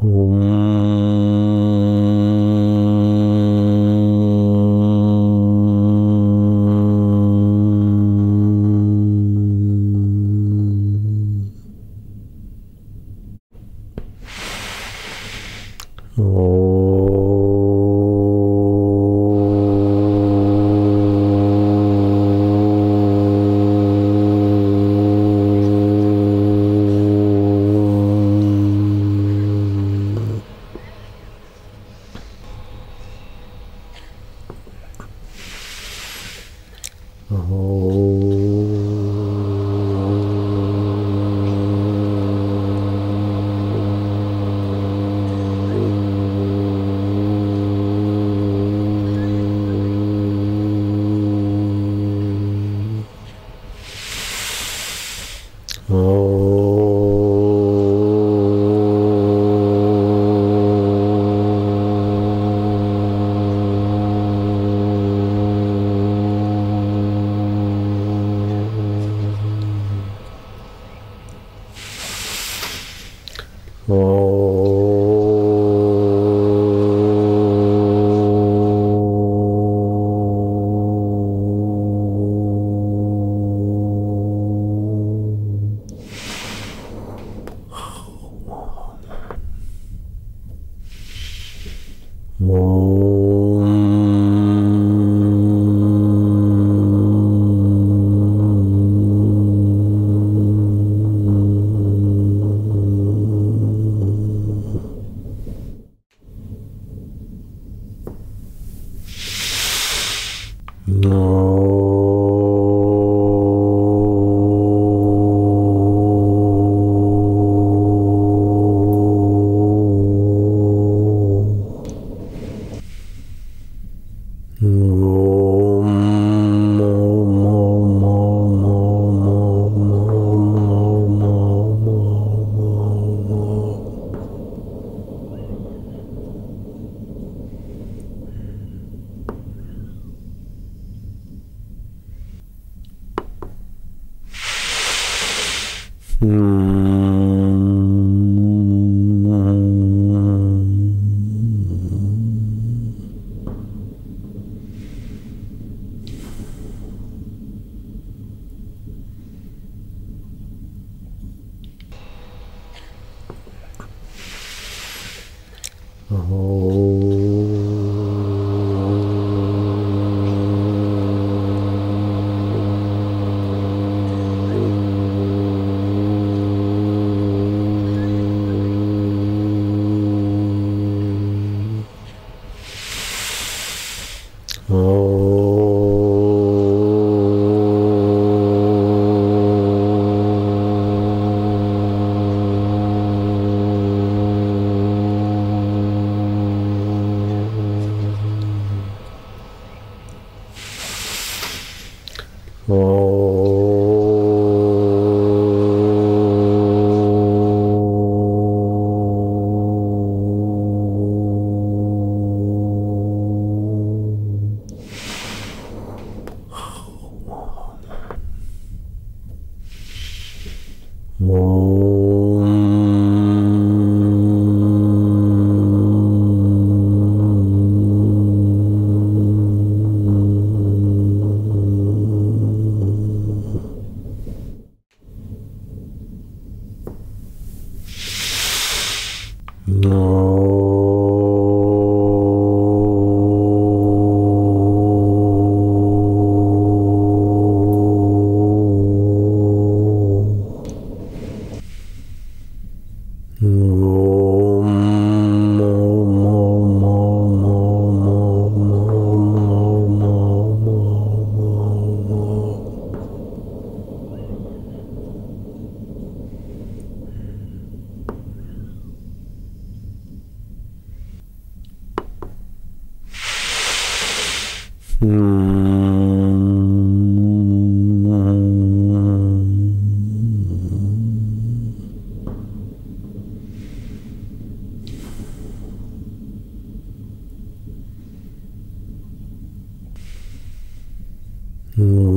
Om. Mm. Oh. Mm.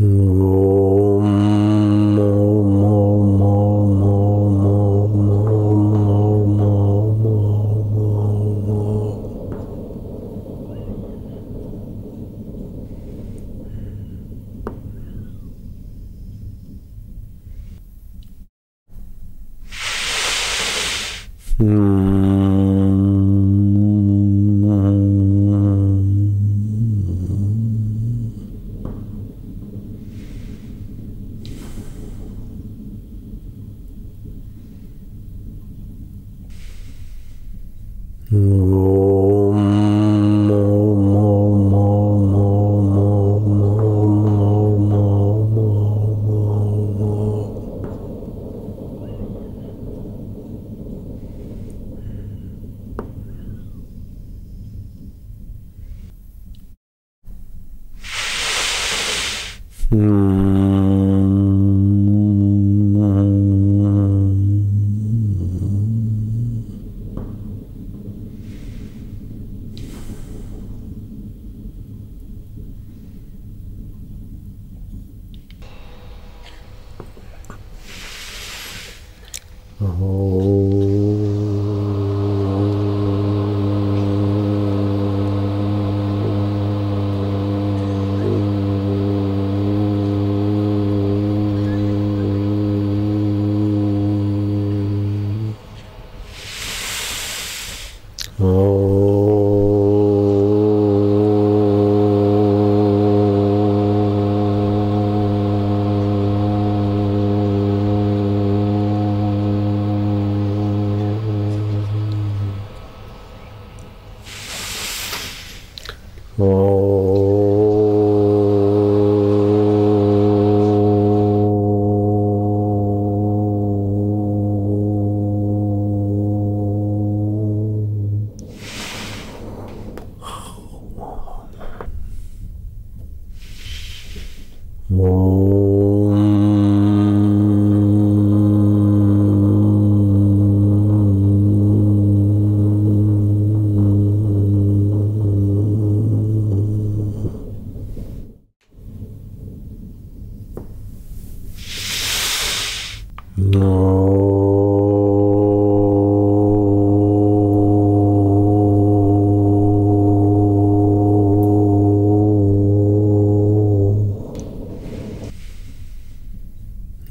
Mm-hmm.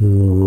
Mm-hmm.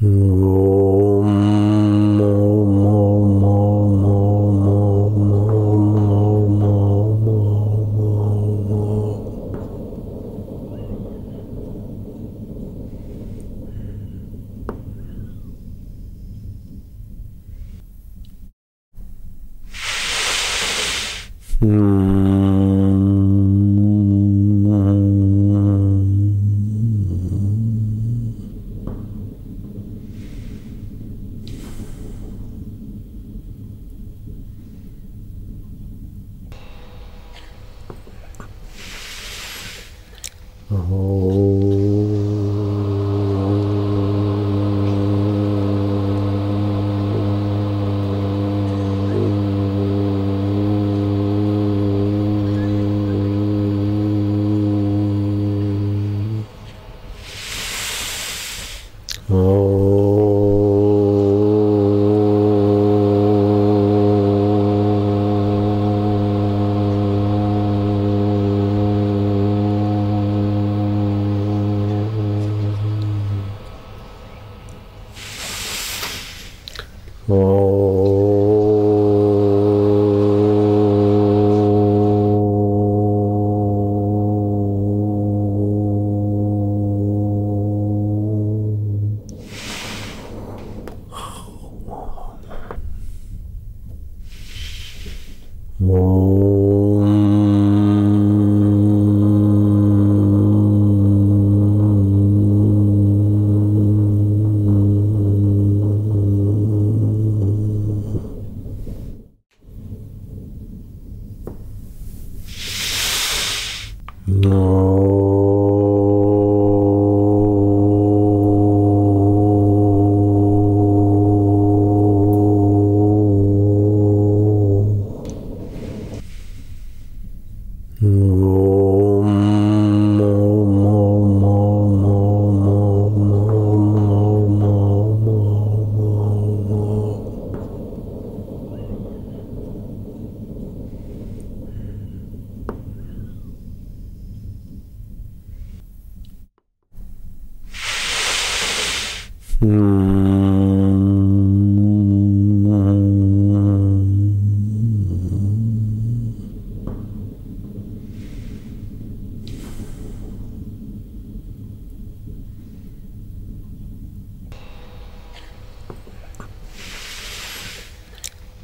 Mm. 然后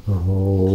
然后